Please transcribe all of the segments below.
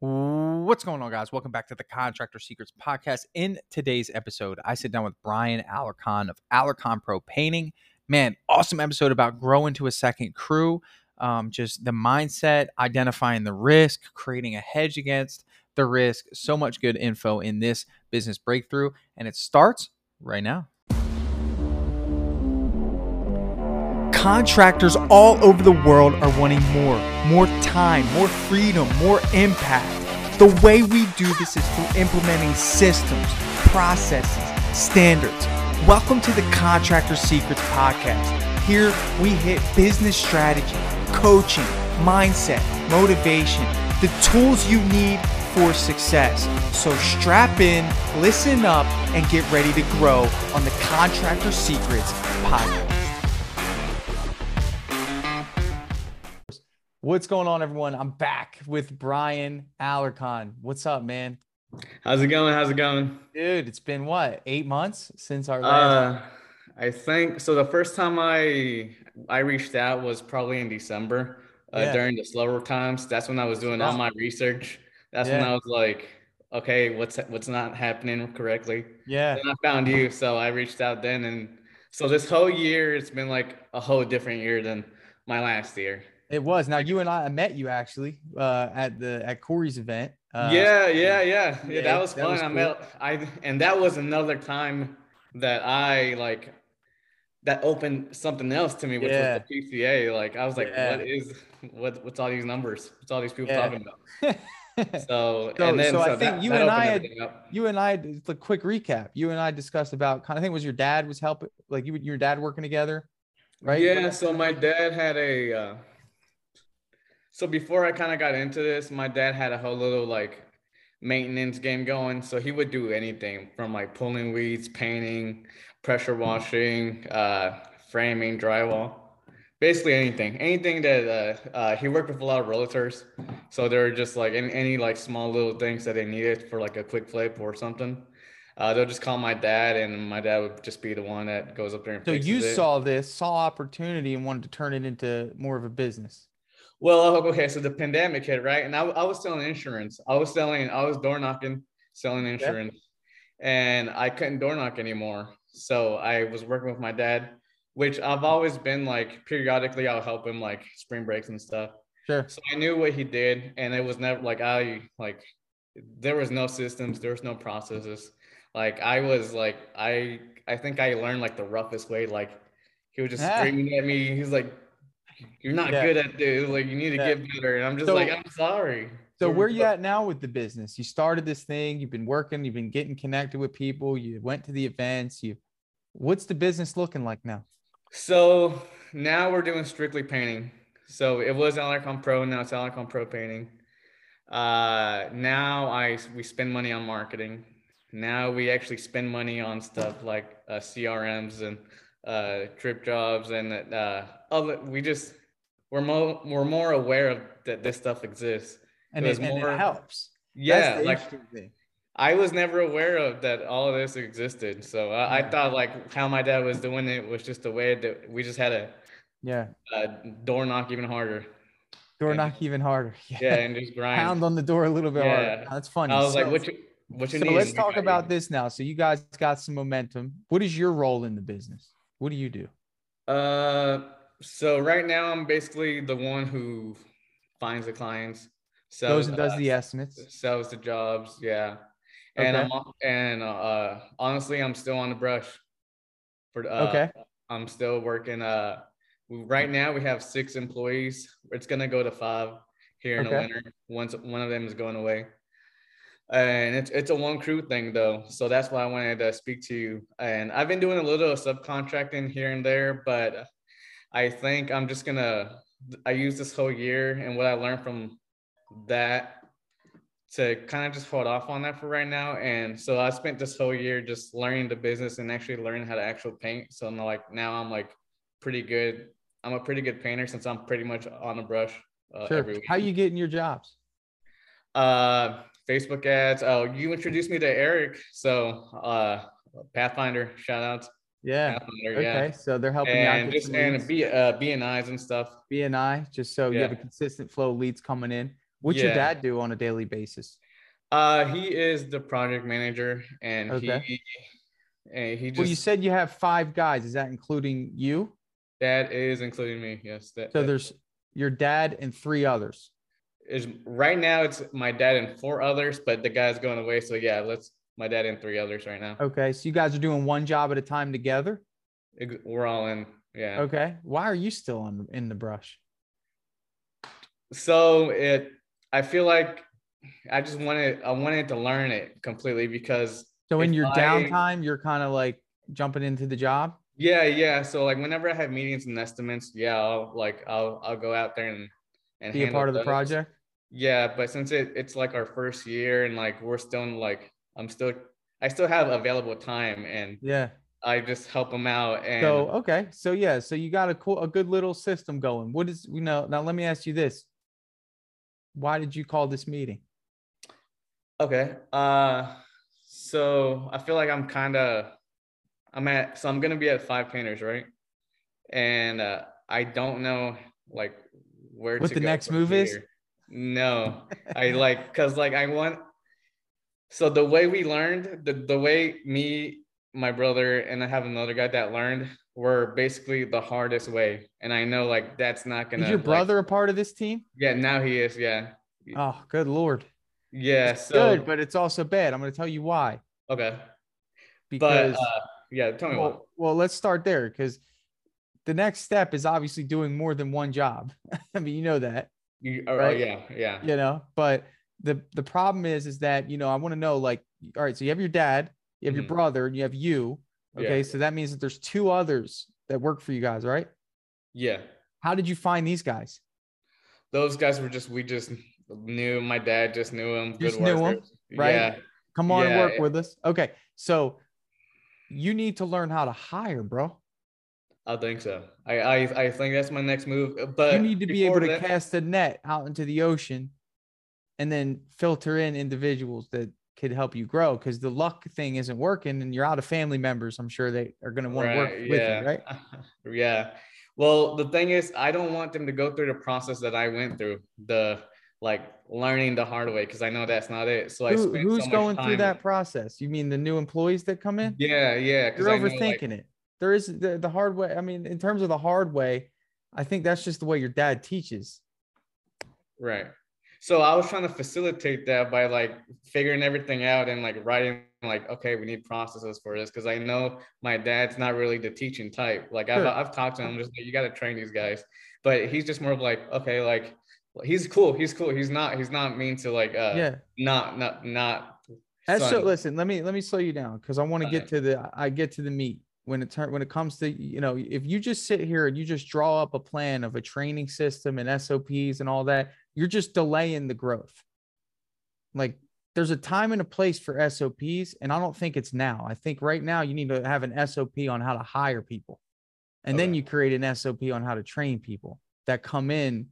What's going on, guys? Welcome back to the Contractor Secrets Podcast. In today's episode, I sit down with Brian Alarcon of Alarcon Pro Painting. Man, awesome episode about growing to a second crew. Um, just the mindset, identifying the risk, creating a hedge against the risk. So much good info in this business breakthrough. And it starts right now. Contractors all over the world are wanting more, more time, more freedom, more impact. The way we do this is through implementing systems, processes, standards. Welcome to the Contractor Secrets Podcast. Here we hit business strategy, coaching, mindset, motivation, the tools you need for success. So strap in, listen up, and get ready to grow on the Contractor Secrets Podcast. What's going on, everyone? I'm back with Brian Alarcon. What's up, man? How's it going? How's it going? Dude, it's been what, eight months since our last. Uh, I think so. The first time I I reached out was probably in December uh, yeah. during the slower times. That's when I was doing all my research. That's yeah. when I was like, okay, what's what's not happening correctly? Yeah. And I found you, so I reached out then, and so this whole year it's been like a whole different year than my last year. It was. Now you and I, I met you actually uh, at the at Corey's event. Uh, yeah, yeah, yeah, yeah. That was that fun. Was cool. I met I, and that was another time that I like that opened something else to me, which yeah. was the PCA. Like I was like, yeah. what is what? What's all these numbers? What's all these people yeah. talking about? so, so, and then so, so I think that, you that and I had you and I the quick recap. You and I discussed about kind of I think was your dad was helping like you your dad working together, right? Yeah. So my dad had a uh, so before I kind of got into this, my dad had a whole little like maintenance game going. So he would do anything from like pulling weeds, painting, pressure washing, uh, framing, drywall, basically anything. Anything that uh, uh, he worked with a lot of realtors. So there were just like any, any like small little things that they needed for like a quick flip or something. Uh, they'll just call my dad, and my dad would just be the one that goes up there and. So you it. saw this, saw opportunity, and wanted to turn it into more of a business. Well, oh, okay, so the pandemic hit, right? And I, I was selling insurance. I was selling, I was door knocking, selling insurance, yeah. and I couldn't door knock anymore. So I was working with my dad, which I've always been like periodically I'll help him like spring breaks and stuff. Sure. So I knew what he did, and it was never like I like there was no systems, there was no processes. Like I was like I I think I learned like the roughest way. Like he was just screaming at me. He's like, you're not yeah. good at this. Like you need to yeah. get better. And I'm just so, like, I'm sorry. So where you at now with the business? You started this thing, you've been working, you've been getting connected with people, you went to the events, you what's the business looking like now? So now we're doing strictly painting. So it was Alarcon Pro, now it's Alarcon Pro painting. Uh now I we spend money on marketing. Now we actually spend money on stuff like uh, CRMs and uh, DripJobs and uh, other. We just we're more we're more aware of that this stuff exists. And, it, and it helps. Yeah, like I was never aware of that all of this existed. So I, I, thought like how my dad was doing it was just a way that we just had a yeah a door knock even harder. Door and, knock even harder. Yeah. yeah, and just grind. Pound on the door a little bit yeah. harder. That's funny. I was so, like, what you what you so need? let's talk about this now. So you guys got some momentum. What is your role in the business? What do you do? Uh, so right now I'm basically the one who finds the clients, sells, and does the estimates, sells the jobs. Yeah, and okay. I'm and uh honestly I'm still on the brush. For uh, okay, I'm still working. Uh, right now we have six employees. It's gonna go to five here in okay. the winter. Once one of them is going away and it's it's a one crew thing though so that's why i wanted to speak to you and i've been doing a little subcontracting here and there but i think i'm just gonna i use this whole year and what i learned from that to kind of just hold off on that for right now and so i spent this whole year just learning the business and actually learning how to actual paint so I'm like now i'm like pretty good i'm a pretty good painter since i'm pretty much on the brush uh, sure. how you getting your jobs uh Facebook ads. Oh, you introduced me to Eric. So uh Pathfinder, shout outs. Yeah. Pathfinder, okay. Yeah. So they're helping and just and B uh BNIs and stuff. BNI, just so yeah. you have a consistent flow of leads coming in. What's your dad do on a daily basis? Uh, he is the project manager, and Okay. he and he just well, you said you have five guys. Is that including you? that is including me. Yes, that, So that there's your dad and three others. is right now. It's my dad and four others, but the guy's going away. So yeah, let's my dad and three others right now. Okay. So you guys are doing one job at a time together. We're all in. Yeah. Okay. Why are you still on in the brush? So it, I feel like I just wanted I wanted to learn it completely because So in your I- downtime, you're kind of like jumping into the job. yeah, yeah. So like whenever I have meetings and estimates, yeah, I'll like I'll I'll go out there and and Be a part of the project. Yeah, but since it, it's like our first year and like we're still in like I'm still I still have available time and Yeah. I just help them out and So okay. So yeah. So you got a cool, a good little system going. What is you know? Now let me ask you this. Why did you call this meeting? okay. Uh so I feel like I'm kind of I'm at so I'm gonna be at five painters, right? And uh I don't know like where What the next move is? No, I like because like I want. So the way we learned, the the way me, my brother, and I have another guy that learned were basically the hardest way, and I know like that's not gonna. Is your like- brother a part of this team? yeah, now he is. Yeah, Oh, good lord. yeah. It's So good, but it's also bad. I'm going to tell you why. okay, Because but uh, yeah, tell me what. well, well, let's start there because the next step is obviously doing more than one job. I mean, you know that, You, oh, right? yeah, yeah, you know. But the the problem is, is that you know I want to know like, all right, so you have your dad, you have Mhm. your brother, and you have you. Yeah. Okay, so that means that there's two others that work for you guys, right? yeah. How did you find these guys? Those guys were just we just knew. My dad just knew him. Just good knew workers. right? Yeah. Come on and work yeah. with us. Okay, so you need to learn how to hire, bro. I think so. I, I I think that's my next move. But you need to be able to that- cast a net out into the ocean and then filter in individuals that could help you grow because the luck thing isn't working and you're out of family members i'm sure they are going to want to work Right, with you right yeah. Well, the thing is, I don't want them to go through the process that I went through, the like learning the hard way, because I know that's not it. So I spent who's so going through that process you mean the new employees that come in Yeah, yeah. you're I know, overthinking like, it there is the, the hard way i mean in terms of the hard way i think that's just the way your dad teaches Right. So I was trying to facilitate that by like figuring everything out and like writing like, okay, we need processes for this because I know my dad's not really the teaching type. Like I've Sure. I've talked to him, just like, you got to train these guys, but he's just more of like, okay, like he's cool, he's cool. He's not he's not mean to like uh yeah not not not. That's so. Listen, let me let me slow you down because I want to get to the. I get to the meat when it turn when it comes to you know if you just sit here and you just draw up a plan of a training system and SOPs and all that, you're just delaying the growth. Like there's a time and a place for SOPs, and I don't think it's now. I think right now you need to have an SOP on how to hire people, and then you create an SOP on how to train people that come in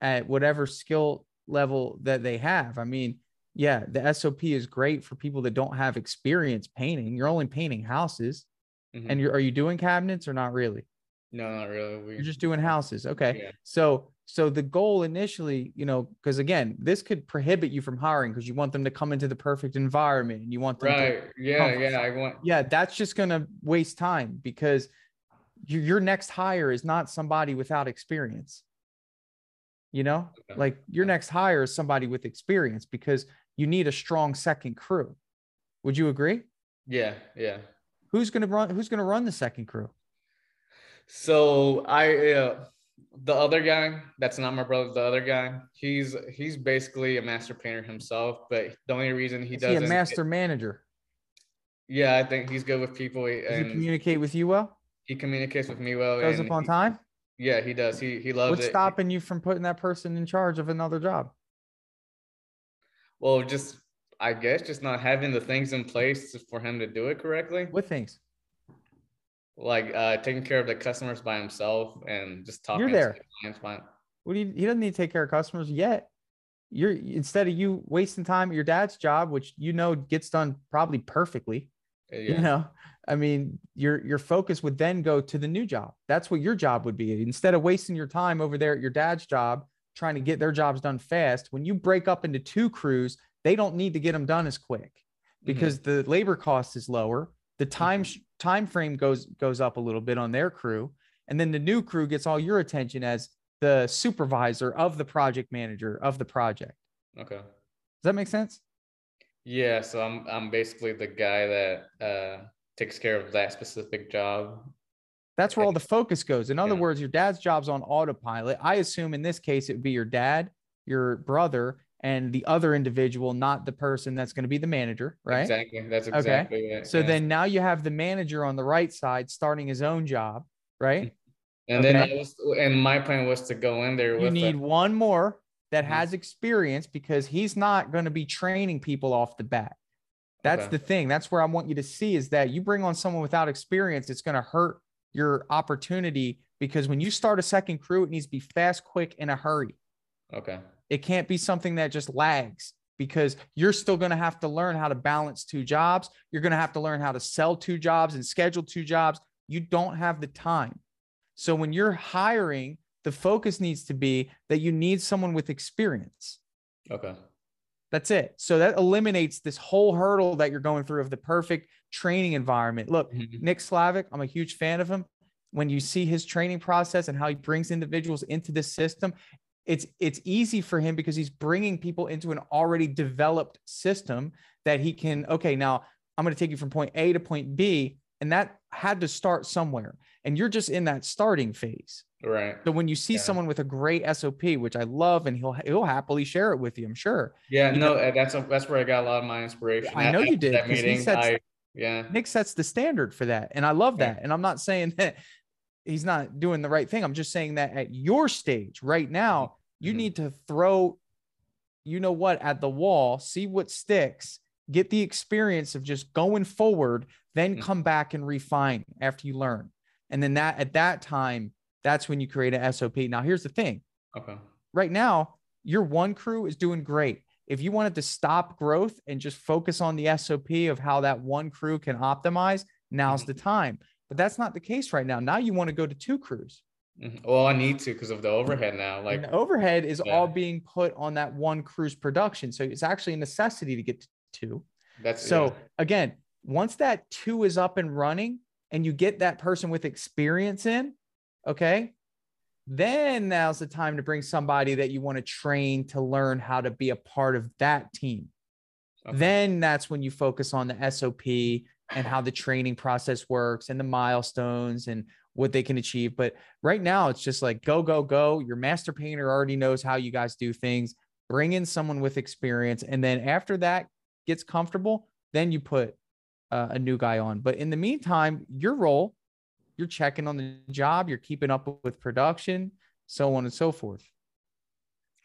at whatever skill level that they have. I mean, yeah, the SOP is great for people that don't have experience painting. You're only painting houses, Mhm. and you're are you doing cabinets or not really? no, not really. We, You're just doing houses. Okay. Yeah. So so the goal initially, you know, because again, this could prohibit you from hiring because you want them to come into the perfect environment and you want them to right. Yeah, comfort yeah. I want. yeah, that's just going to waste time because your, your next hire is not somebody without experience. You know, Okay. like your next hire is somebody with experience because you need a strong second crew. Would you agree? Yeah, yeah. Who's going to run who's going to run the second crew? So I, uh, the other guy, that's not my brother. The other guy, he's he's basically a master painter himself. But the only reason he Is doesn't, a master manager? yeah, I think he's good with people, Does he communicate with you well? he communicates with me well. And up on he- time? Yeah, he does. He he loves What's it. stopping you from putting that person in charge of another job? Well, just I guess just not having the things in place for him to do it correctly, What things? Like uh, taking care of the customers by himself and just talking. to there. the clients by- What do you, he doesn't need to take care of customers yet. You're instead of you wasting time at your dad's job, which you know gets done probably perfectly. Yeah. You know, I mean, your your focus would then go to the new job. That's what your job would be. Instead of wasting your time over there at your dad's job trying to get their jobs done fast. When you break up into two crews, they don't need to get them done as quick because mm-hmm. the labor cost is lower. The time mm-hmm. time frame goes goes up a little bit on their crew, and then the new crew gets all your attention as the supervisor of the project manager of the project. Okay. Does that make sense? Yeah, so I'm I'm basically the guy that uh, takes care of that specific job. That's where all the focus goes. In other yeah. words, your dad's job's on autopilot. I assume in this case it would be your dad, your brother, and the other individual, not the person that's going to be the manager, right? Exactly. That's exactly okay. it. So yeah. then now you have the manager on the right side starting his own job, right? And okay. then was, and my plan was to go in there. You need one more that mm-hmm. has experience because he's not going to be training people off the bat. That's okay. the thing. That's where I want you to see is that you bring on someone without experience, it's going to hurt your opportunity because when you start a second crew, it needs to be fast, quick, in a hurry. Okay. It can't be something that just lags because you're still going to have to learn how to balance two jobs. You're going to have to learn how to sell two jobs and schedule two jobs. You don't have the time. So when you're hiring, the focus needs to be that you need someone with experience. Okay. That's it. So that eliminates this whole hurdle that you're going through of the perfect training environment. Look, mm-hmm. Nick Slavik, I'm a huge fan of him. When you see his training process and how he brings individuals into this system, it's it's easy for him because he's bringing people into an already developed system that he can okay, now I'm going to take you from point A to point B and that had to start somewhere. And you're just in that starting phase. Right. So when you see yeah. someone with a great SOP, which I love, and he'll he'll happily share it with you, I'm sure. Yeah, you no, know, uh, that's a, that's where I got a lot of my inspiration. I know you did. That meeting, sets, I, yeah. Nick sets the standard for that, and I love that. Yeah. And I'm not saying that he's not doing the right thing. I'm just saying that at your stage right now, you mm-hmm. need to throw, you know what, at the wall, see what sticks, get the experience of just going forward, then mm-hmm. come back and refine after you learn. And then that at that time that's when you create an SOP. Now, here's the thing. Okay. Right now, your one crew is doing great. If you wanted to stop growth and just focus on the SOP of how that one crew can optimize, now's the mm-hmm. time. But that's not the case right now. Now you want to go to two crews. Mm-hmm. Well, I need to because of the overhead now. Like and overhead is yeah. all being put on that one crew's production. So it's actually a necessity to get to two. That's so yeah. again, once that two is up and running and you get that person with experience in, Okay. Then now's the time to bring somebody that you want to train to learn how to be a part of that team. Okay. Then that's when you focus on the SOP and how the training process works and the milestones and what they can achieve. But right now, it's just like go, go, go. Your master painter already knows how you guys do things. Bring in someone with experience. And then after that gets comfortable, then you put uh, a new guy on. But in the meantime, your role you're checking on the job, you're keeping up with production, so on and so forth.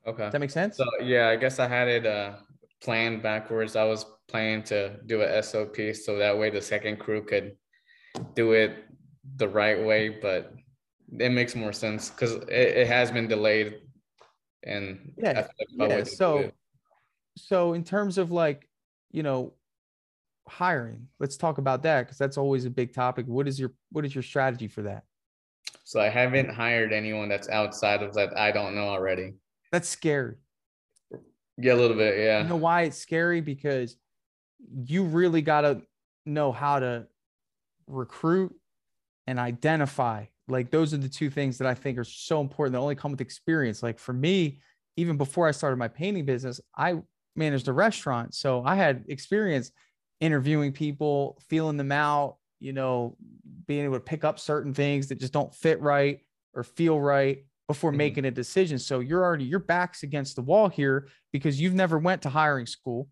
Okay. Does that make sense? So yeah, I guess I had it uh planned backwards. I was planning to do a SOP so that way the second crew could do it the right way, but it makes more sense because it, it, has been delayed and yeah, yeah. so so in terms of like you know hiring let's talk about that because that's always a big topic. What is your what is your strategy for that? So i haven't hired anyone that's outside of that i don't know already. That's scary. Yeah a little bit yeah. You know why it's scary? Because you really got to know how to recruit and identify like those are the two things that i think are so important that only come with experience like for me even before i started my painting business i managed a restaurant so i had experience interviewing people, feeling them out, you know, being able to pick up certain things that just don't fit right or feel right before mm-hmm. making a decision. So you're already your back's against the wall here because you've never went to hiring school.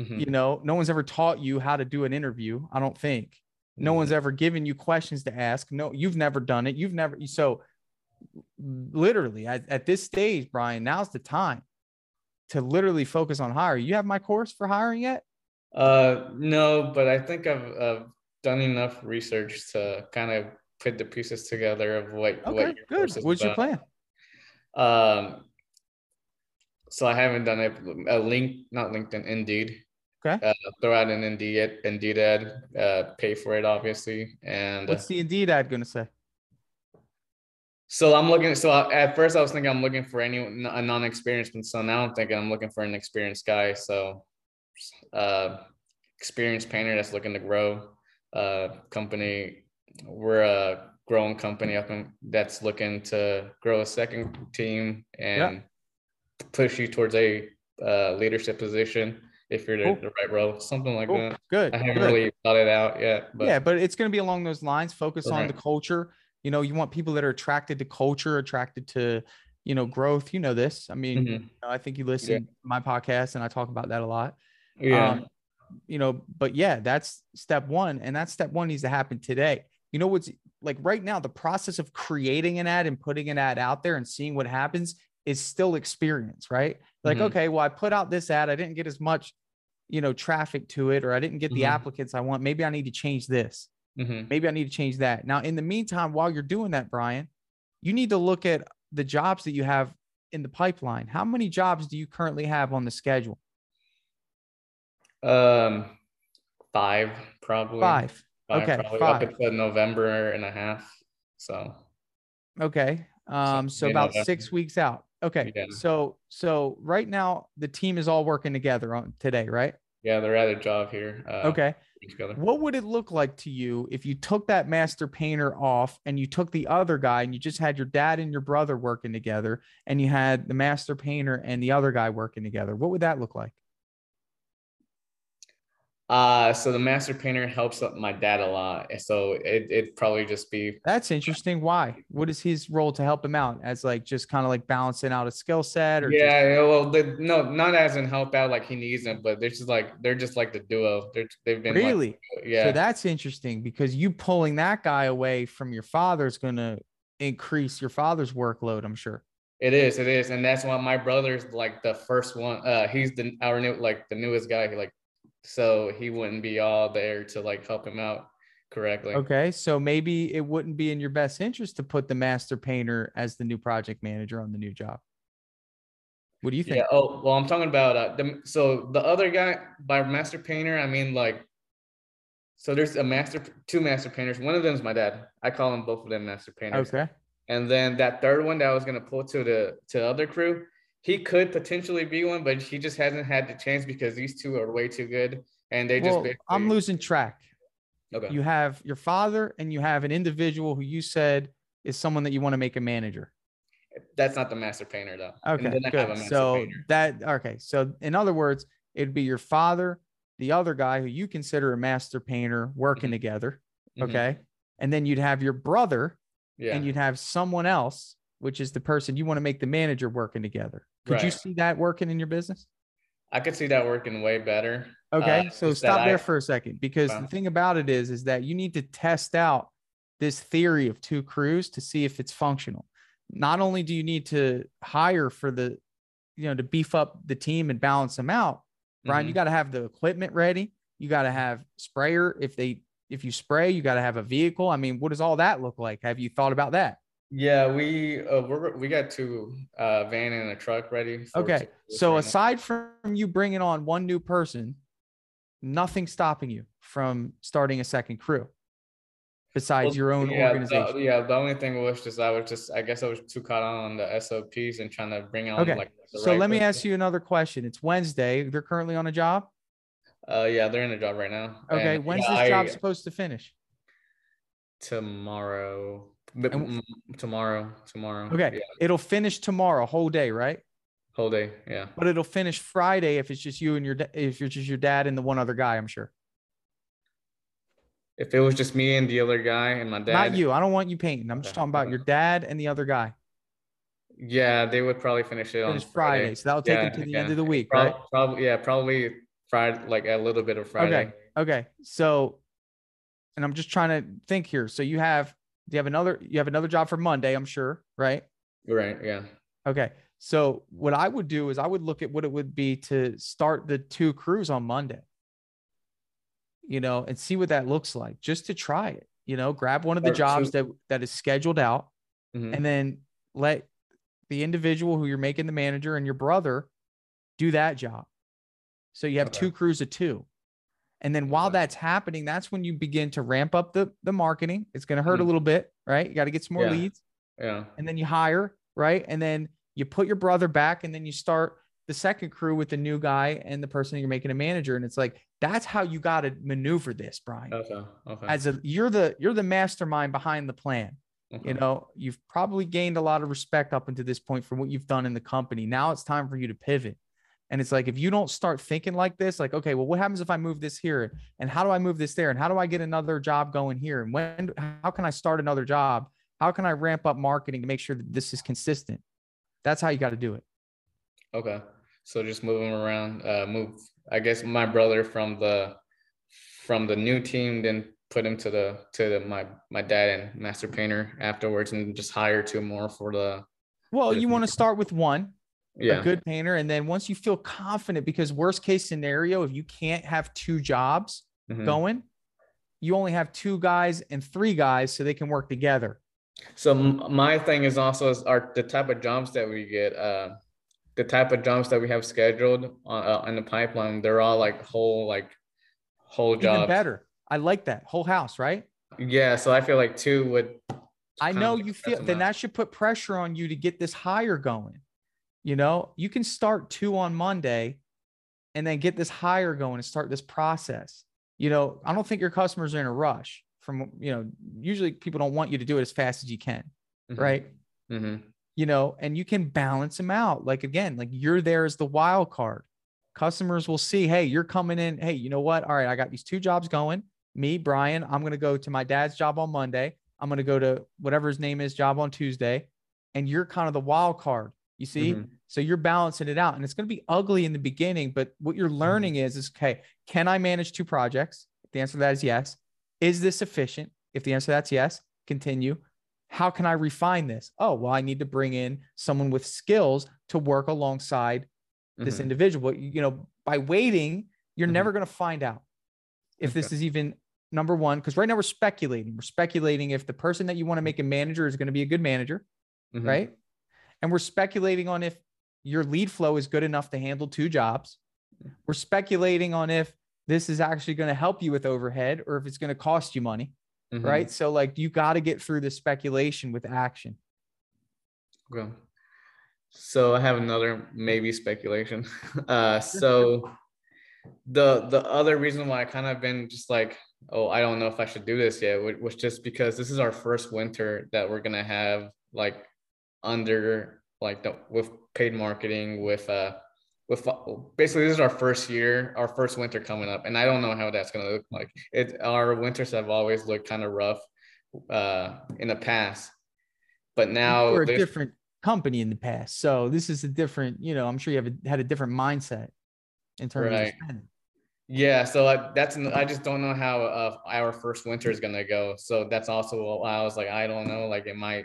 Mm-hmm. You know, no one's ever taught you how to do an interview, I don't think. No mm-hmm. one's ever given you questions to ask. No, you've never done it. You've never so literally at, at this stage, Brian, now's the time to literally focus on hiring. You have my course for hiring yet? Uh, no, but I think I've, I've done enough research to kind of put the pieces together of what. Okay, what good. What's your plan? Um, so I haven't done it. A link, not LinkedIn, Indeed. Okay. Uh, throw out an Indeed Indeed ad. Uh, pay for it, obviously. And what's the Indeed ad going to say? So I'm looking. So I, at first I was thinking I'm looking for any a non-experienced, and so now I'm thinking I'm looking for an experienced guy. So, uh, experienced painter that's looking to grow. Uh, company, we're a growing company up in, that's looking to grow a second team and yeah. Push you towards a uh, leadership position if you're cool. the, right role, something like cool. that. Good. I haven't Good. really thought it out yet. But. Yeah, but it's going to be along those lines. Focus on the culture you know you want people that are attracted to culture attracted to you know growth you know this i mean mm-hmm. i think you listen yeah. to my podcast and i talk about that a lot yeah um, you know but yeah that's step one and that step one needs to happen today you know what's like right now the process of creating an ad and putting an ad out there and seeing what happens is still experience right like mm-hmm. okay well i put out this ad i didn't get as much you know traffic to it or i didn't get the mm-hmm. applicants i want maybe i need to change this Mm-hmm. Maybe I need to change that. Now, in the meantime, while you're doing that, Brian, you need to look at the jobs that you have in the pipeline. How many jobs do you currently have on the schedule? Um, five probably. Five. five okay, probably five. up until November and a half. So. Okay. Um, so, about six weeks out. Okay. Yeah. So so right now the team is all working together on today, right? Yeah, they're at a job here. Uh, okay. Together. What would it look like to you if you took that master painter off and you took the other guy and you just had your dad and your brother working together and you had the master painter and the other guy working together? What would that look like? Uh, so the master painter helps my dad a lot. So it, it'd probably just be. That's interesting. Why? What is his role to help him out as like, just kind of like balancing out a skill set or? Yeah. Just... Well, the, no, not as in help out like he needs them, but they're just like, they're just like the duo. They're, they've been really, like, yeah. So that's interesting because you pulling that guy away from your father is going to increase your father's workload. I'm sure. It is, it is, and that's why my brother's like the first one. Uh, he's the our new like the newest guy. He like so he wouldn't be all there to like help him out correctly. Okay, so maybe it wouldn't be in your best interest to put the master painter as the new project manager on the new job. What do you think? Yeah. Oh, well, I'm talking about uh, the so the other guy by master painter. I mean, like, so there's a master, two master painters. One of them is my dad. I call them both of them master painters. Okay. And then that third one that I was gonna pull to the to the other crew, he could potentially be one, but he just hasn't had the chance because these two are way too good, and they well, just. I'm losing track. Okay. You have your father, and you have an individual who you said is someone that you want to make a manager. That's not the master painter, though. Okay, good. so painter. that okay. So in other words, it'd be your father, the other guy who you consider a master painter, working mm-hmm. together. Mm-hmm. Okay, mm-hmm. and then you'd have your brother, yeah. and you'd have someone else, which is the person you want to make the manager working together. Could right. you see that working in your business? I could see that working way better. Okay, uh, so stop there I, for a second because the thing about it is, is that you need to test out this theory of two crews to see if it's functional. Not only do you need to hire for the, you know, to beef up the team and balance them out, Brian, mm-hmm. you got to have the equipment ready. You got to have sprayer. If they, if you spray, you got to have a vehicle. I mean, what does all that look like? Have you thought about that? Yeah, we uh, we're, we got two uh, van and a truck ready. Okay, so aside from you bringing on one new person, nothing stopping you from starting a second crew besides well, your own yeah, organization. The, yeah, the only thing was just I was just I guess I was too caught on the SOPs and trying to bring on okay. like. so right let me ask you another question. It's Wednesday. They're currently on a job. Uh, yeah, they're in a job right now. Okay, and, when's yeah, this job supposed to finish? Tomorrow. And, tomorrow, tomorrow. Okay. Yeah. It'll finish tomorrow, whole day, right? Whole day, yeah. But it'll finish Friday if it's just you and your if you're just your dad and the one other guy, I'm sure. If it was just me and the other guy and my dad. Not you. I don't want you painting. I'm just talking about your dad and the other guy. Yeah, they would probably finish it finish on Friday. Friday. So that'll take yeah, them to the yeah. end of the week, probably, right? Probably, yeah, probably Friday, like a little bit of Friday. Okay. Okay. So, and I'm just trying to think here. So you have you have another you have another job for Monday, I'm sure, right? Right. Yeah. Okay. So what I would do is I would look at what it would be to start the two crews on Monday. You know, and see what that looks like just to try it. You know, grab one of the jobs that that is scheduled out mm-hmm. and then let the individual who you're making the manager and your brother do that job. So you have okay. two crews of two. And then while that's happening, that's when you begin to ramp up the the marketing. It's going to hurt mm-hmm. a little bit, right? You got to get some more yeah. leads. Yeah. And then you hire, right? And then you put your brother back and then you start the second crew with the new guy and the person you're making a manager. And it's like, that's how you got to maneuver this, Brian. Okay. Okay. As a you're the you're the mastermind behind the plan. okay. You know, you've probably gained a lot of respect up until this point from what you've done in the company. Now it's time for you to pivot. And it's like if you don't start thinking like this, like, okay, well, what happens if I move this here? And how do I move this there? And how do I get another job going here? And when how can I start another job? How can I ramp up marketing to make sure that this is consistent? That's how you got to do it. Okay. So just move him around. Uh, move. I guess my brother from the from the new team, then put him to the to the, my my dad and master painter afterwards, and just hire two more for the. Well, you want to start with one, Yeah. a good painter, and then once you feel confident, because worst case scenario, if you can't have two jobs Mhm. going, you only have two guys and three guys so they can work together. So my thing is also is are the type of jobs that we get. Uh, the type of jobs that we have scheduled on uh, in the pipeline. They're all like whole like whole Even jobs. better. I like that whole house, right? Yeah. So I feel like two would. I know you feel then that should put pressure on you to get this hire going. You know, you can start two on Monday and then get this hire going and start this process. You know, I don't think your customers are in a rush from, you know, usually people don't want you to do it as fast as you can, Mhm. right? Mhm. You know, and you can balance them out. Like again, like you're there as the wild card. Customers will see, hey, you're coming in. Hey, you know what? All right, I got these two jobs going. Me, Brian, I'm going to go to my dad's job on Monday. I'm going to go to whatever his name is, job on Tuesday. And you're kind of the wild card. You see? Mhm. So you're balancing it out. And it's going to be ugly in the beginning. But what you're learning is, is okay, can I manage two projects? The answer to that is yes. Is this efficient? If the answer to that's yes, continue. How can I refine this? Oh, well, I need to bring in someone with skills to work alongside this Mhm. individual. But, You know, by waiting, you're Mhm. never going to find out if this is even number one. Because right now we're speculating. We're speculating if the person that you want to make a manager is going to be a good manager, right? And we're speculating on if your lead flow is good enough to handle two jobs. We're speculating on if this is actually going to help you with overhead or if it's going to cost you money, Mhm. right? So, like, you got to get through the speculation with action. Okay. So I have another maybe speculation. Uh, so the the other reason why I kind of been just like, oh, I don't know if I should do this yet, was just because this is our first winter that we're gonna have like under like the with paid marketing with uh with basically this is our first year, our first winter coming up, and I don't know how that's gonna look like. It our winters have always looked kind of rough uh in the past, but now We're a different company in the past. So, this is a different, you know, I'm sure you have a, had a different mindset in terms Right. of spending. Yeah, so I, that's I just don't know how uh, our first winter is gonna go. So that's also why I was like, I don't know. Like it might, uh,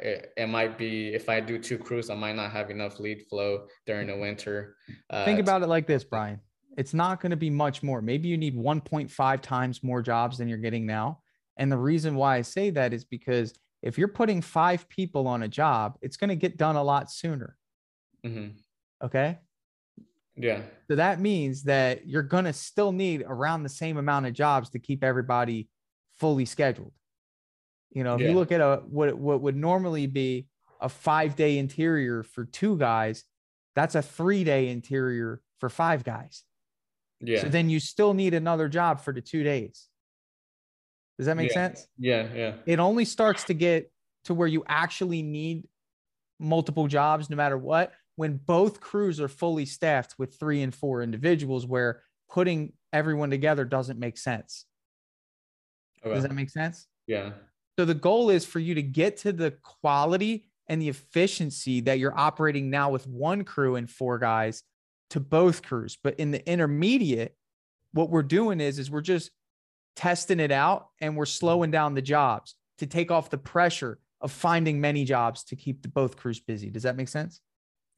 it, it might be if I do two crews, I might not have enough lead flow during the winter. Uh, Think about it like this, Brian. It's not going to be much more. Maybe you need 1.5 times more jobs than you're getting now. And the reason why I say that is because if you're putting five people on a job, it's going to get done a lot sooner. mhm. Okay. Yeah, So that means that you're going to still need around the same amount of jobs to keep everybody fully scheduled. You know, if Yeah. you look at a what what would normally be a 5-day interior for two guys, that's a 3-day interior for five guys. yeah, So then you still need another job for the 2 days. Does that make Yeah. sense? yeah, yeah. It only starts to get to where you actually need multiple jobs no matter what when both crews are fully staffed with three and four individuals where putting everyone together doesn't make sense. Does that make sense? Yeah, So the goal is for you to get to the quality and the efficiency that you're operating now with one crew and four guys to both crews. But in the intermediate, what we're doing is is we're just testing it out and we're slowing down the jobs to take off the pressure of finding many jobs to keep the both crews busy. Does that make sense?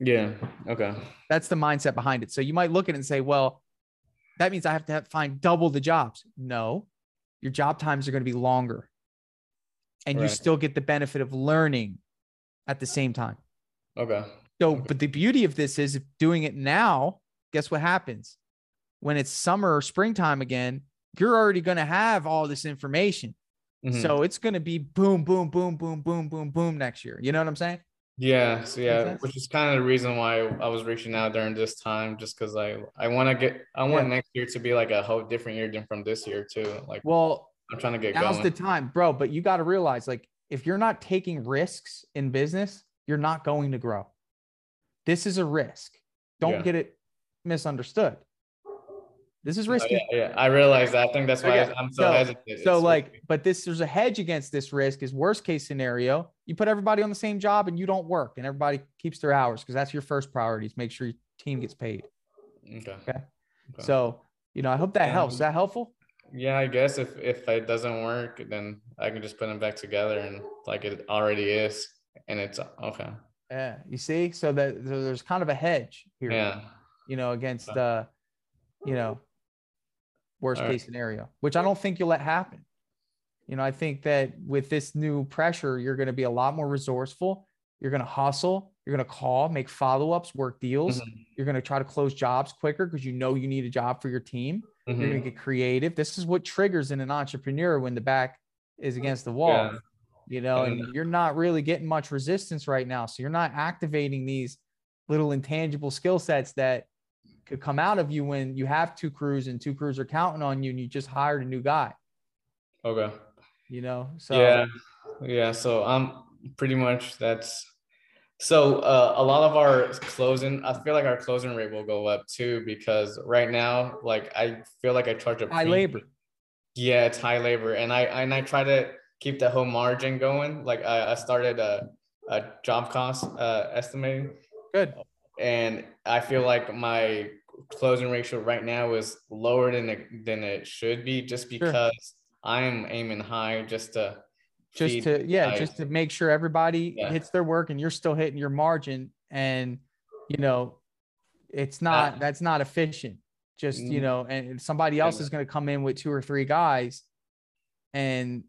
yeah. Okay. That's the mindset behind it. So you might look at it and say, well, that means I have to have, find double the jobs. No, your job times are going to be longer. And you still get the benefit of learning at the same time. Okay. So, Okay. but the beauty of this is if doing it now, guess what happens? When it's summer or springtime again, you're already going to have all this information. Mm-hmm. So it's going to be boom, boom, boom, boom, boom, boom, boom next year. You know what I'm saying? Yeah, so yeah, which is kind of the reason why I was reaching out during this time, just because I I want to get I want yeah. next year to be like a whole different year than from this year too. Like, well, I'm trying to get now's going. the time, bro. But you got to realize, like, if you're not taking risks in business, you're not going to grow. This is a risk. Don't yeah. get it misunderstood. This is oh, risky. Oh, yeah, yeah, I realize that. I think that's oh, why okay. I'm so, so hesitant. So, like, risky. but this there's a hedge against this risk. Is worst case scenario, you put everybody on the same job and you don't work, and everybody keeps their hours because that's your first priority. Is make sure your team gets paid. Okay. Okay. okay. So, you know, I hope that helps. Is that helpful? Yeah, I guess if if it doesn't work, then I can just put them back together and like it already is, and it's okay. Yeah, you see, so that so there's kind of a hedge here. Yeah. You know, against uh, you know, worst All case right. scenario, which I don't think you'll let happen. You know, I think that with this new pressure, you're going to be a lot more resourceful. You're going to hustle. You're going to call, make follow ups, work deals. Mm-hmm. You're going to try to close jobs quicker because you know you need a job for your team. Mm-hmm. You're going to get creative. This is what triggers in an entrepreneur when the back is against the wall. Yeah. You know, and you're not really getting much resistance right now. So you're not activating these little intangible skill sets that could come out of you when you have two crews and two crews are counting on you and you just hired a new guy. Okay. You know, so yeah, yeah. So I'm pretty much that's so uh, a lot of our closing, I feel like our closing rate will go up too because right now, like I feel like I charge a high labor. Yeah, it's high labor, and I and I try to keep the whole margin going. Like I, I started a, a job cost uh, estimating. Good. And I feel like my closing ratio right now is lower than it than it should be, just because sure. I'm aiming high just to just to yeah, just to make sure everybody yeah. hits their work and you're still hitting your margin and you know it's not uh, that's not efficient just you mm-hmm. know and somebody else is going to come in with two or three guys and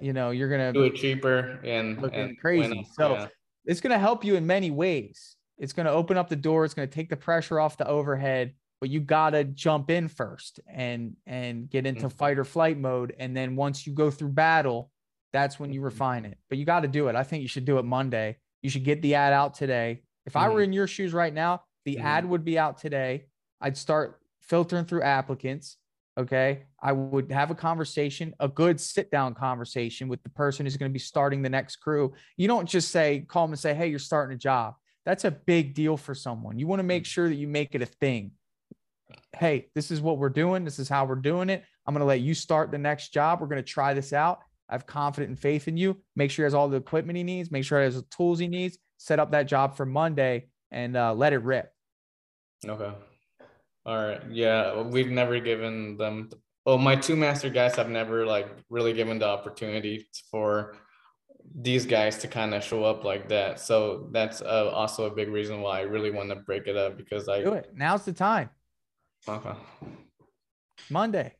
you know you're going to do it cheaper and looking and crazy so yeah. it's going to help you in many ways it's going to open up the door. It's going to take the pressure off the overhead, but you got to jump in first and and get into mm-hmm. fight or flight mode. And then once you go through battle, that's when you mm-hmm. refine it. But you got to do it. I think you should do it Monday. You should get the ad out today. If mm-hmm. I were mm-hmm. in your shoes right now, the mm-hmm. ad would be out today. I'd start filtering through applicants. Okay. I would have a conversation, a good sit down conversation with the person who's going to be starting the next crew. You don't just say, call them and say, Hey, you're starting a job that's a big deal for someone. You want to make mm. sure that you make it a thing. Hey, this is what we're doing. This is how we're doing it. I'm going to let you start the next job. We're going to try this out. I have confident and faith in you. Make sure he has all the equipment he needs. Make sure he has the tools he needs. Set up that job for Monday and uh, let it rip. Okay. All right. Yeah. We've never given them. Well, my two master guys have never like really given the opportunity for these guys to kind of show up like that. So that's uh, also a big reason why I really want to break it up because I do it. Now's the time. Okay. Monday.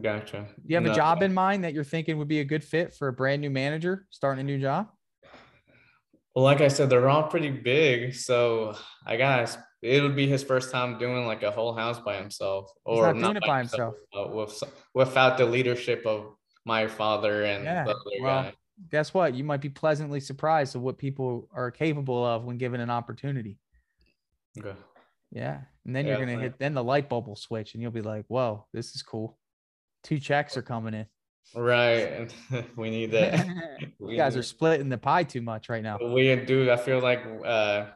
Gotcha. Do you have no, a job in mind that you're thinking would be a good fit for a brand new manager starting a new job? Well, like I said, they're all pretty big. So I guess it would be his first time doing like a whole house by himself, or not, not by himself, himself. Uh, with, without the leadership of my father and yeah. the other well, guy guess what? You might be pleasantly surprised of what people are capable of when given an opportunity. Okay. Yeah. And then yeah, you're going to hit, then the light bulb will switch and you'll be like, whoa, this is cool. Two checks are coming in. Right. we need that. you guys are splitting the pie too much right now. We do. I feel like uh,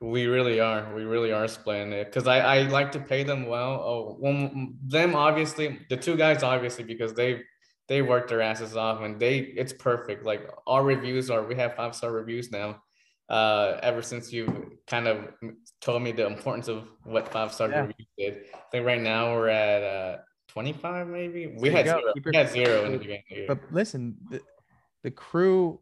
we really are. We really are splitting it because I, I like to pay them well. Oh, well, them obviously, the two guys obviously because they they work their asses off and they it's perfect. Like our reviews are we have five star reviews now. Uh, ever since you kind of told me the importance of what five star yeah. reviews did. I think right now we're at uh 25 maybe. We had zero. we had zero in the beginning. The but listen, the, the crew,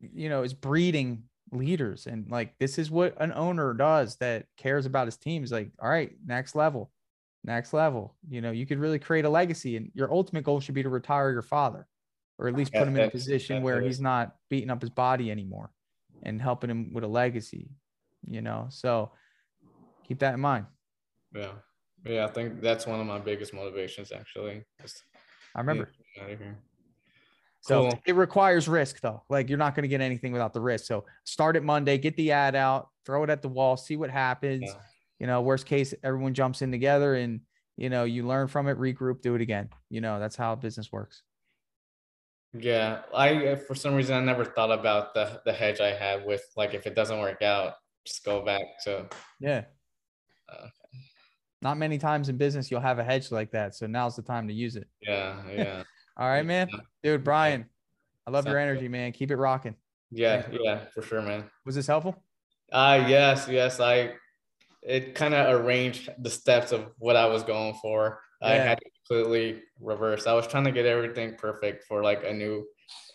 you know, is breeding leaders and like this is what an owner does that cares about his team is like all right next level next level. You know, you could really create a legacy, and your ultimate goal should be to retire your father, or at least put him in a position where he's not beating up his body anymore, and helping him with a legacy. You know, so keep that in mind. Yeah, yeah, I think that's one of my biggest motivations actually. Just I remember. So cool. it requires risk though. Like you're not going to get anything without the risk. So start it Monday, get the ad out, throw it at the wall, see what happens. Yeah. You know, worst case, everyone jumps in together and you know, you learn from it, regroup, do it again. You know, that's how business works. Yeah, I for some reason I never thought about the the hedge I had with like if it doesn't work out, just go back to yeah. Uh, Not many times in business you'll have a hedge like that, so now's the time to use it. Yeah, yeah. All right, man. Dude, Brian, I love your energy, man. Keep it rocking. Yeah, yeah, for sure, man. Was this helpful? Uh yes, yes. I it kind of arranged the steps of what I was going for. Yeah. I had to completely reverse. I was trying to get everything perfect for like a new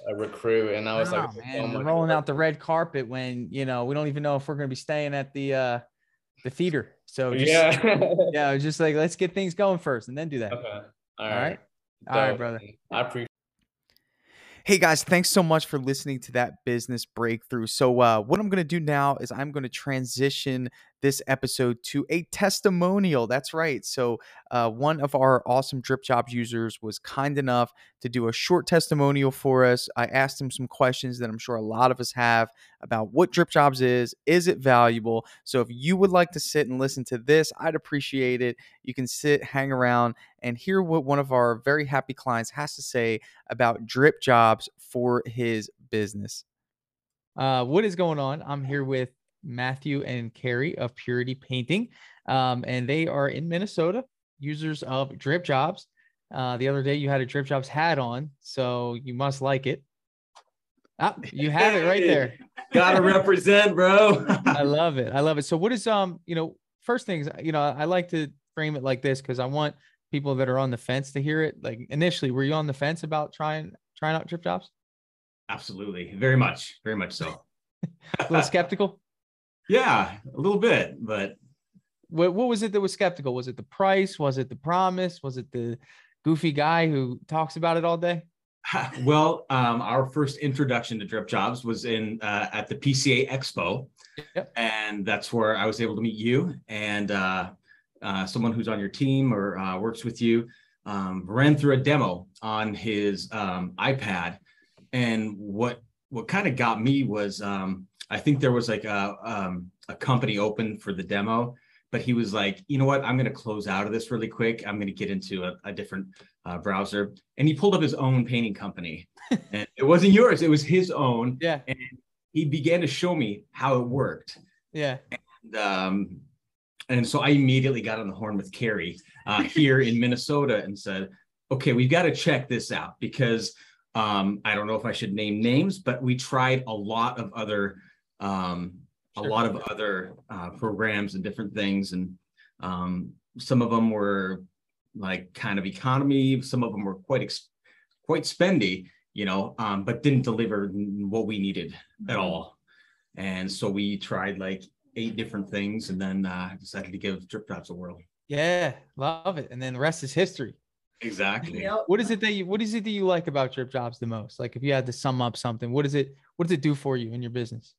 a recruit, and I was like, man, we're rolling out the red carpet when you know we don't even know if we're going to be staying at the uh the theater. So just, yeah, yeah, just like let's get things going first, and then do that. Okay. All, All right. right. All right, brother. I appreciate. Hey guys, thanks so much for listening to that business breakthrough. So, uh, what I'm going to do now is I'm going to transition this episode to a testimonial. That's right. So, uh, one of our awesome DripJobs users was kind enough to do a short testimonial for us. I asked him some questions that I'm sure a lot of us have about what DripJobs is. Is it valuable? So, if you would like to sit and listen to this, I'd appreciate it. You can sit, hang around, and hear what one of our very happy clients has to say about DripJobs for his business. Uh, what is going on? I'm here with Matthew and Carrie of Purity Painting. Um, and they are in Minnesota, users of DripJobs. Uh, the other day you had a DripJobs hat on, so you must like it. Ah, you have it right there. Gotta represent, bro. I love it. I love it. So what is um, you know, first things, you know, I like to frame it like this because I want people that are on the fence to hear it. Like initially, were you on the fence about trying trying out DripJobs? Absolutely. Very much. Very much so. a little skeptical? Yeah, a little bit, but what, what was it that was skeptical? Was it the price? Was it the promise? Was it the goofy guy who talks about it all day? Well, um, our first introduction to DripJobs was in uh, at the PCA Expo, yep. and that's where I was able to meet you and uh, uh, someone who's on your team or uh, works with you. Um, ran through a demo on his um, iPad, and what what kind of got me was um, I think there was like a um, a company open for the demo, but he was like, you know what, I'm going to close out of this really quick. I'm going to get into a, a different uh, browser, and he pulled up his own painting company, and it wasn't yours; it was his own. Yeah. And he began to show me how it worked. Yeah. And, um, and so I immediately got on the horn with Carrie uh, here in Minnesota and said, okay, we've got to check this out because um, I don't know if I should name names, but we tried a lot of other um, sure. a lot of other uh, programs and different things. And um, some of them were like kind of economy. Some of them were quite ex- quite spendy, you know, um, but didn't deliver what we needed at mm-hmm. all. And so we tried like eight different things, and then uh, decided to give DripJobs a whirl. Yeah, love it. And then the rest is history. Exactly. What is it that you What is it that you like about DripJobs the most? Like, if you had to sum up something, what is it? What does it do for you in your business?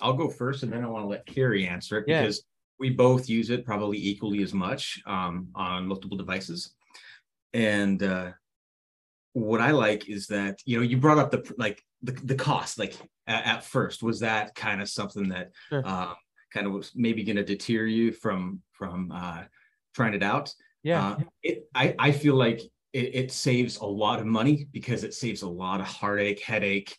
I'll go first, and then I want to let Carrie answer it yeah. because we both use it probably equally as much um, on multiple devices. And uh, what I like is that you know you brought up the like the, the cost like at, at first was that kind of something that sure. uh, kind of was maybe going to deter you from from uh, trying it out. Yeah, uh, it I I feel like it, it saves a lot of money because it saves a lot of heartache, headache,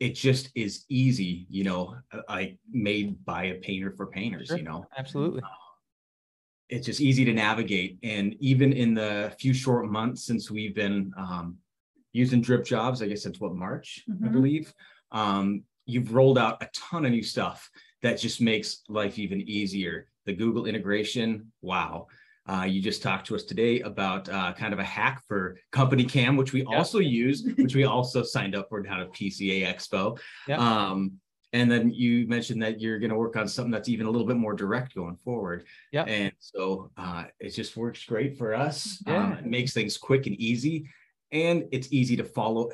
it just is easy, you know, like made by a painter for painters, sure. you know. Absolutely. Uh, it's just easy to navigate. And even in the few short months since we've been um, using DripJobs, I guess it's what March, mm-hmm. I believe. Um, you've rolled out a ton of new stuff that just makes life even easier. The Google integration, wow. Uh, you just talked to us today about uh, kind of a hack for CompanyCam, which we also use, which we also signed up for down at PCA Expo. Um, and then you mentioned that you're going to work on something that's even a little bit more direct going forward. Yeah. And so uh, it just works great for us. Yeah. Um, it makes things quick and easy, and it's easy to follow.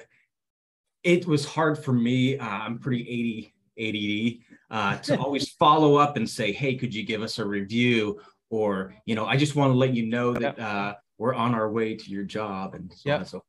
It was hard for me. Uh, I'm pretty 80 ADD uh, to always follow up and say, "Hey, could you give us a review?" Or you know i just want to let you know that uh, we're on our way to your job and so yeah. on so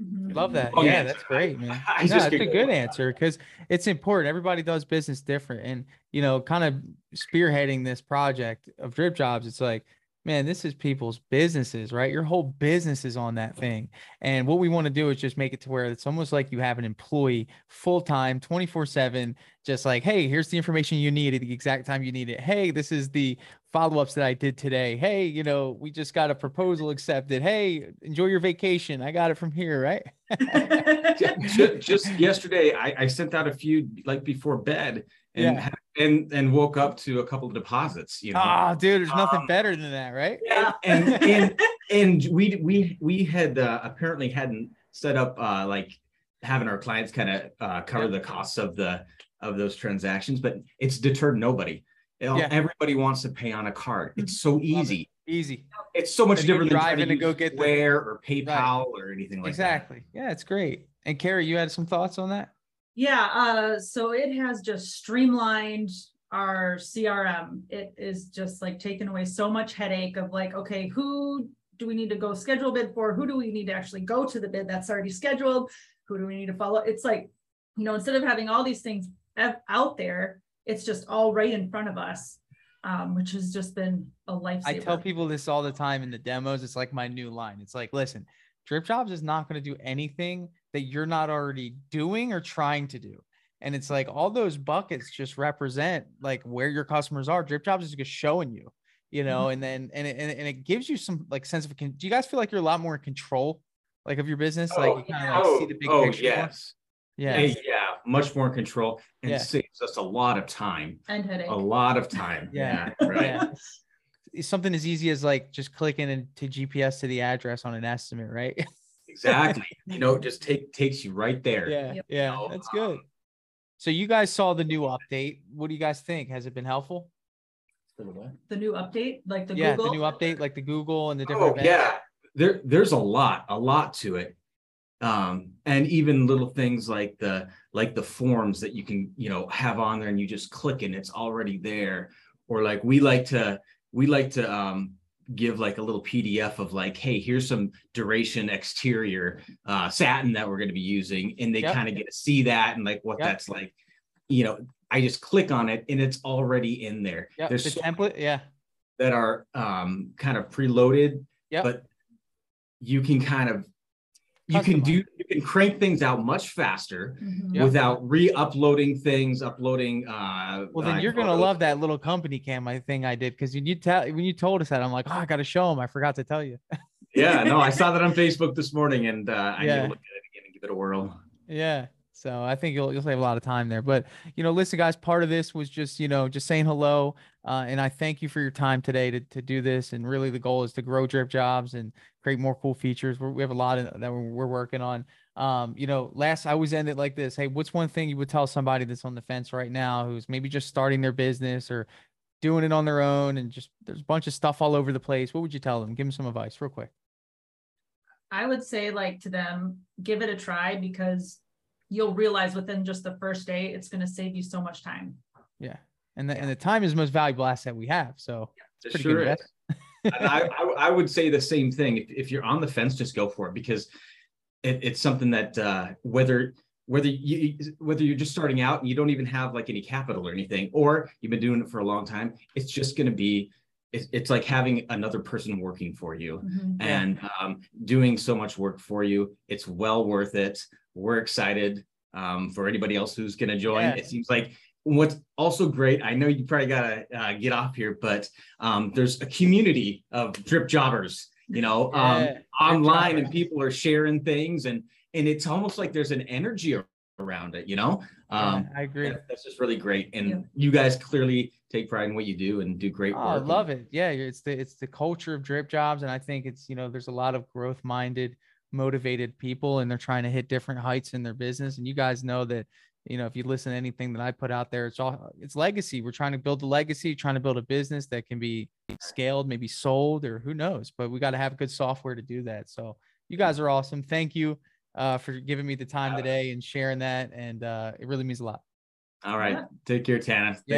Mhm. Love that. Oh, yeah, yeah. that's great, man. I no, just that's a good answer because it's important. Everybody does business different, and you know, kind of spearheading this project of DripJobs. It's like, man, this is people's businesses, right? Your whole business is on that thing, and what we want to do is just make it to where it's almost like you have an employee full time, twenty four seven, just like, hey, here's the information you need at the exact time you need it. Hey, this is the follow ups that I did today. Hey, you know, we just got a proposal accepted. Hey, enjoy your vacation. I got it from here, right? just, just yesterday, I, I sent out a few like before bed and Yeah. and and woke up to a couple of deposits. You know, Oh, dude, there's nothing Um, better than that, right? Yeah. and and and we we we had uh, apparently hadn't set up uh, like having our clients kind of uh, cover the costs of the of those transactions, but it's deterred nobody. Yeah. Everybody wants to pay on a card. It's so easy. Easy. It's so much different than driving to, to go get the- or PayPal or anything like exactly. Yeah, it's great. And Carrie, you had some thoughts on that? Yeah, uh, so it has just streamlined our CRM. It is just like taken away so much headache of like, okay, who do we need to go schedule a bid for? Who do we need to actually go to the bid that's already scheduled? Who do we need to follow? It's like, you know, instead of having all these things out there, it's just all right in front of us, um, which has just been a lifesaver. I tell people this all the time in the demos. It's like my new line. It's like, listen, DripJobs is not going to do anything that you're not already doing or trying to do. And it's like all those buckets just represent like where your customers are. DripJobs is just showing you, you know, mm-hmm. and then and it, and, it- and it gives you some like sense of con- do you guys feel like you're a lot more in control like of your business? like you kind of like oh, see the big oh, picture. yes. Yeah. Hey, yeah, much more control and Yeah. saves us a lot of time. And headache. A lot of time. Yeah, right. Yeah. Something as easy as like just clicking into GPS to the address on an estimate, right? Exactly. you know, just take takes you right there. Yeah, Yep. yeah, know, that's good. um, So you guys saw the new update. What do you guys think? Has it been helpful? The new update, like the yeah, Google. the new update, like the Google and the different. Oh events? yeah. There there's a lot, a lot to it. Um, and even little things like the like the forms that you can, you know, have on there and you just click and it's already there. Or like we like to we like to um give like a little PDF of like, hey, here's some duration exterior uh satin that we're going to be using. And they Yep. kind of get to see that and like what Yep. that's like. You know, I just click on it and it's already in there. Yeah, There's the so template. Yeah, that are um kind of preloaded Yep. but you can kind of you can do you can crank things out much faster Mhm. Without re-uploading things uploading uh Well, then uh, you're gonna photos. love that little CompanyCam I thing I did because when you tell when you told us that I'm like, oh, I gotta show them. I forgot to tell you. yeah no i saw that on facebook this morning and uh i need to look at it again and give it a whirl Yeah. So I think you'll you'll save a lot of time there. But you know, listen, guys, part of this was just, you know, just saying hello. Uh, and I thank you for your time today to, to do this. And really the goal is to grow DripJobs and create more cool features. We're, we have a lot of, that we're, working on. Um, you know, last I always end it like this. Hey, what's one thing you would tell somebody that's on the fence right now who's maybe just starting their business or doing it on their own and just there's a bunch of stuff all over the place. What would you tell them? Give them some advice real quick. I would say like to them, give it a try because you'll realize within just the first day, it's gonna save you so much time. Yeah. And the, and the time is the most valuable asset we have. So It pretty sure good is. I, I I would say the same thing if, if you're on the fence just go for it because it, it's something that uh whether whether you whether you're just starting out and you don't even have like any capital or anything or you've been doing it for a long time it's just going to be it's, it's like having another person working for you Mhm. and um, doing so much work for you. It's well worth it. We're excited um, for anybody else who's going to join. Yeah. It seems like what's also great. I know you probably got to uh, get off here, but um, there's a community of drip jobbers. You know, um, Yeah, drip online, and people are sharing things, and and it's almost like there's an energy around it. You know, um, Yeah, I agree. that- that's just really great. And Yeah. you guys clearly take pride in what you do and do great Oh, work. I love it. Yeah, it's the it's the culture of DripJobs, and I think it's you know there's a lot of growth minded, motivated people, and they're trying to hit different heights in their business. And you guys know that you know if you listen to anything that I put out there, it's all it's legacy. We're trying to build a legacy, trying to build a business that can be scaled, maybe sold, or who knows. But we got to have good software to do that. So you guys are awesome. Thank you uh, for giving me the time today and sharing that, and uh, it really means a lot. All right. Yeah. Take care, Tana. Yeah.